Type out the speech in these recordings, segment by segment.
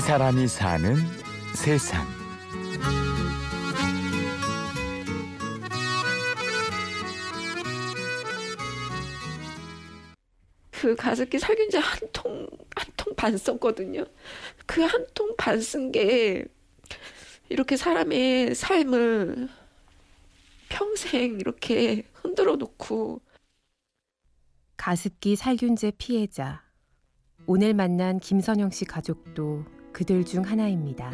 이 사람이 사는 세상. 그 가습기 살균제 한 통, 한 통 반 썼거든요. 그 한 통 반 쓴 게 이렇게 사람의 삶을 평생 이렇게 흔들어 놓고 가습기 살균제 피해자. 오늘 만난 김선영 씨 가족도 그들 중 하나입니다.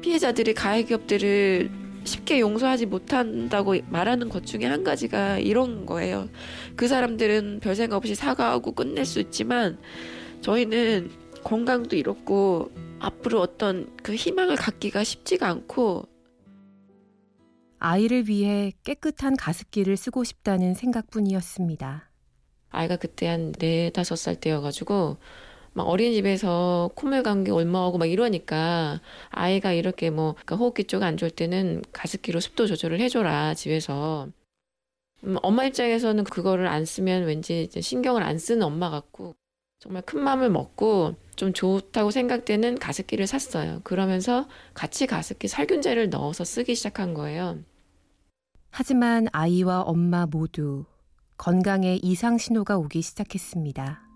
피해자들이 가해 기업들을 쉽게 용서하지 못한다고 말하는 것 중에 한 가지가 이런 거예요. 그 사람들은 별 생각 없이 사과하고 끝낼 수 있지만 저희는 건강도 잃었고 앞으로 어떤 그 희망을 갖기가 쉽지가 않고 아이를 위해 깨끗한 가습기를 쓰고 싶다는 생각뿐이었습니다. 아이가 그때 한 네 다섯 살 때여가지고 막 어린이집에서 콧물 감기 얼마하고 막 이러니까 아이가 이렇게 뭐 그러니까 호흡기 쪽 안 좋을 때는 가습기로 습도 조절을 해줘라 집에서 음, 엄마 입장에서는 그거를 안 쓰면 왠지 신경을 안 쓰는 엄마 같고 정말 큰 마음을 먹고 좀 좋다고 생각되는 가습기를 샀어요. 그러면서 같이 가습기 살균제를 넣어서 쓰기 시작한 거예요. 하지만 아이와 엄마 모두 건강에 이상 신호가 오기 시작했습니다.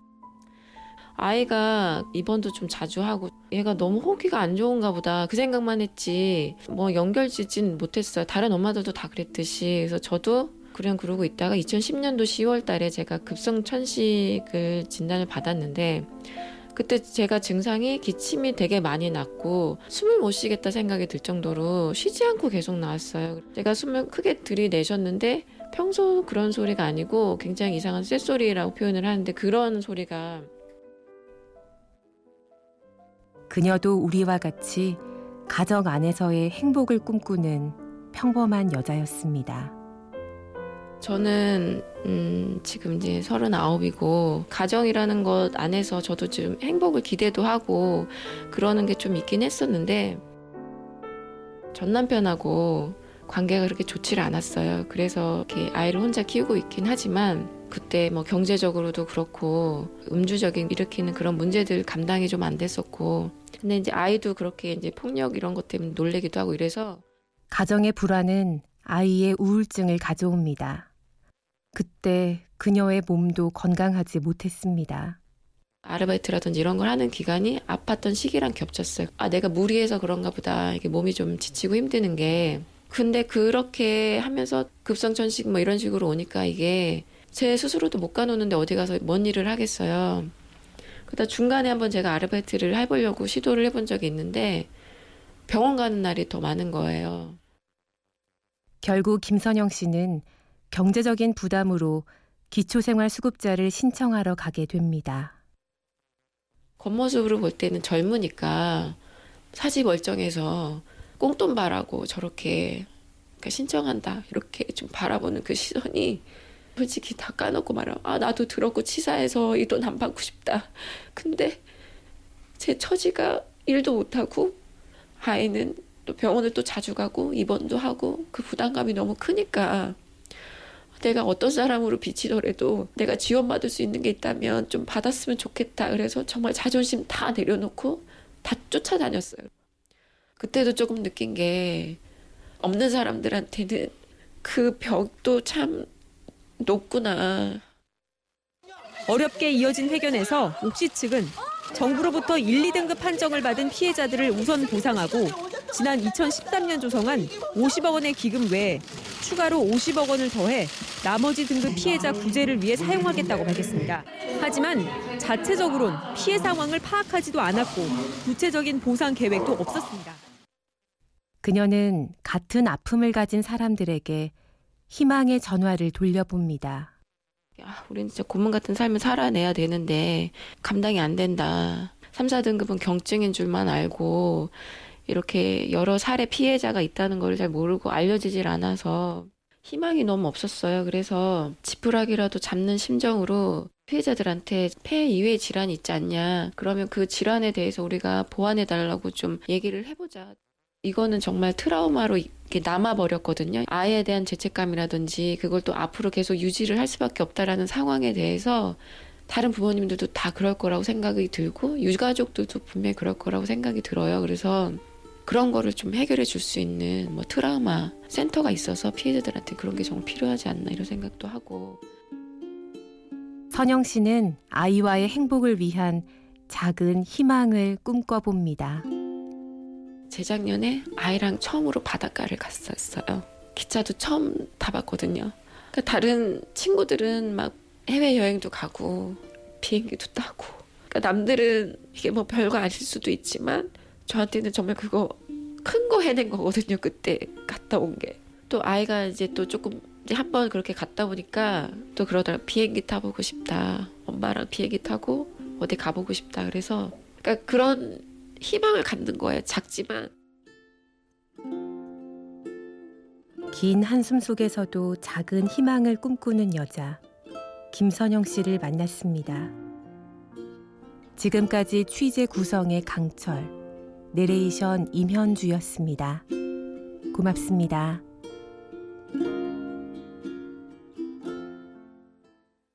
아이가 입원도 좀 자주 하고 얘가 너무 호기가 안 좋은가 보다 그 생각만 했지 뭐 연결 짓진 못했어요. 다른 엄마들도 다 그랬듯이 그래서 저도 그냥 그러고 있다가 2010년도 10월 달에 제가 급성 천식을 진단을 받았는데 그때 제가 증상이 기침이 되게 많이 났고 숨을 못 쉬겠다 생각이 들 정도로 쉬지 않고 계속 나왔어요. 제가 숨을 크게 들이내셨는데 평소 그런 소리가 아니고 굉장히 이상한 쇳소리라고 표현을 하는데 그런 소리가 그녀도 우리와 같이 가정 안에서의 행복을 꿈꾸는 평범한 여자였습니다. 저는 음, 지금 이제 서른아홉이고 가정이라는 것 안에서 저도 좀 행복을 기대도 하고 그러는 게 좀 있긴 했었는데 전 남편하고 관계가 그렇게 좋지를 않았어요. 그래서 이렇게 아이를 혼자 키우고 있긴 하지만 그때 뭐 경제적으로도 그렇고 음주적인 일으키는 그런 문제들 감당이 좀 안 됐었고 근데 이제 아이도 그렇게 이제 폭력 이런 것 때문에 놀래기도 하고 이래서 가정의 불안은 아이의 우울증을 가져옵니다. 그때 그녀의 몸도 건강하지 못했습니다. 아르바이트라든지 이런 걸 하는 기간이 아팠던 시기랑 겹쳤어요. 아, 내가 무리해서 그런가 보다. 이게 몸이 좀 지치고 힘드는 게. 근데 그렇게 하면서 급성천식 뭐 이런 식으로 오니까 이게 제 스스로도 못 가노는데 어디 가서 뭔 일을 하겠어요. 그러다 중간에 한번 제가 아르바이트를 해보려고 시도를 해본 적이 있는데 병원 가는 날이 더 많은 거예요. 결국 김선영 씨는 경제적인 부담으로 기초생활수급자를 신청하러 가게 됩니다. 겉모습으로 볼 때는 젊으니까 사지 멀쩡해서 꽁돈 바라고 저렇게 신청한다 이렇게 좀 바라보는 그 시선이 솔직히 다 까놓고 말하면 아 나도 들었고 치사해서 이 돈 안 받고 싶다. 근데 제 처지가 일도 못하고 아이는 또 병원을 또 자주 가고 입원도 하고 그 부담감이 너무 크니까 내가 어떤 사람으로 비치더라도 내가 지원받을 수 있는 게 있다면 좀 받았으면 좋겠다. 그래서 정말 자존심 다 내려놓고 다 쫓아다녔어요. 그때도 조금 느낀 게 없는 사람들한테는 그 벽도 참 높구나. 어렵게 이어진 회견에서 옥시 측은 정부로부터 1, 2등급 판정을 받은 피해자들을 우선 보상하고 지난 2013년 조성한 50억 원의 기금 외에 추가로 50억 원을 더해 나머지 등급 피해자 구제를 위해 사용하겠다고 밝혔습니다. 하지만 자체적으론 피해 상황을 파악하지도 않았고 구체적인 보상 계획도 없었습니다. 그녀는 같은 아픔을 가진 사람들에게 희망의 전화를 돌려봅니다. 야, 우린 진짜 고문 같은 삶을 살아내야 되는데 감당이 안 된다. 3, 4등급은 경증인 줄만 알고 이렇게 여러 사례 피해자가 있다는 걸 잘 모르고 알려지질 않아서 희망이 너무 없었어요. 그래서 지푸라기라도 잡는 심정으로 피해자들한테 폐 이외의 질환이 있지 않냐. 그러면 그 질환에 대해서 우리가 보완해 달라고 좀 얘기를 해보자. 이거는 정말 트라우마로 이렇게 남아버렸거든요. 아이에 대한 죄책감이라든지 그걸 또 앞으로 계속 유지를 할 수밖에 없다라는 상황에 대해서 다른 부모님들도 다 그럴 거라고 생각이 들고 유가족들도 분명히 그럴 거라고 생각이 들어요. 그래서 그런 거를 좀 해결해 줄 수 있는 뭐 트라우마 센터가 있어서 피해자들한테 그런 게 정말 필요하지 않나 이런 생각도 하고 선영 씨는 아이와의 행복을 위한 작은 희망을 꿈꿔봅니다. 재작년에 아이랑 처음으로 바닷가를 갔었어요. 기차도 처음 타봤거든요. 그러니까 다른 친구들은 막 해외 여행도 가고 비행기도 타고. 그러니까 남들은 이게 뭐 별거 아닐 수도 있지만 저한테는 정말 그거 큰 거 해낸 거거든요. 그때 갔다 온 게. 또 아이가 이제 또 조금 이제 한번 그렇게 갔다 보니까 또 그러더라 비행기 타보고 싶다. 엄마랑 비행기 타고 어디 가보고 싶다. 그래서 그러니까 그런 희망을 갖는 거예요. 작지만 긴 한숨 속에서도 작은 희망을 꿈꾸는 여자 김선영 씨를 만났습니다. 지금까지 취재 구성의 강철, 내레이션 임현주였습니다. 고맙습니다.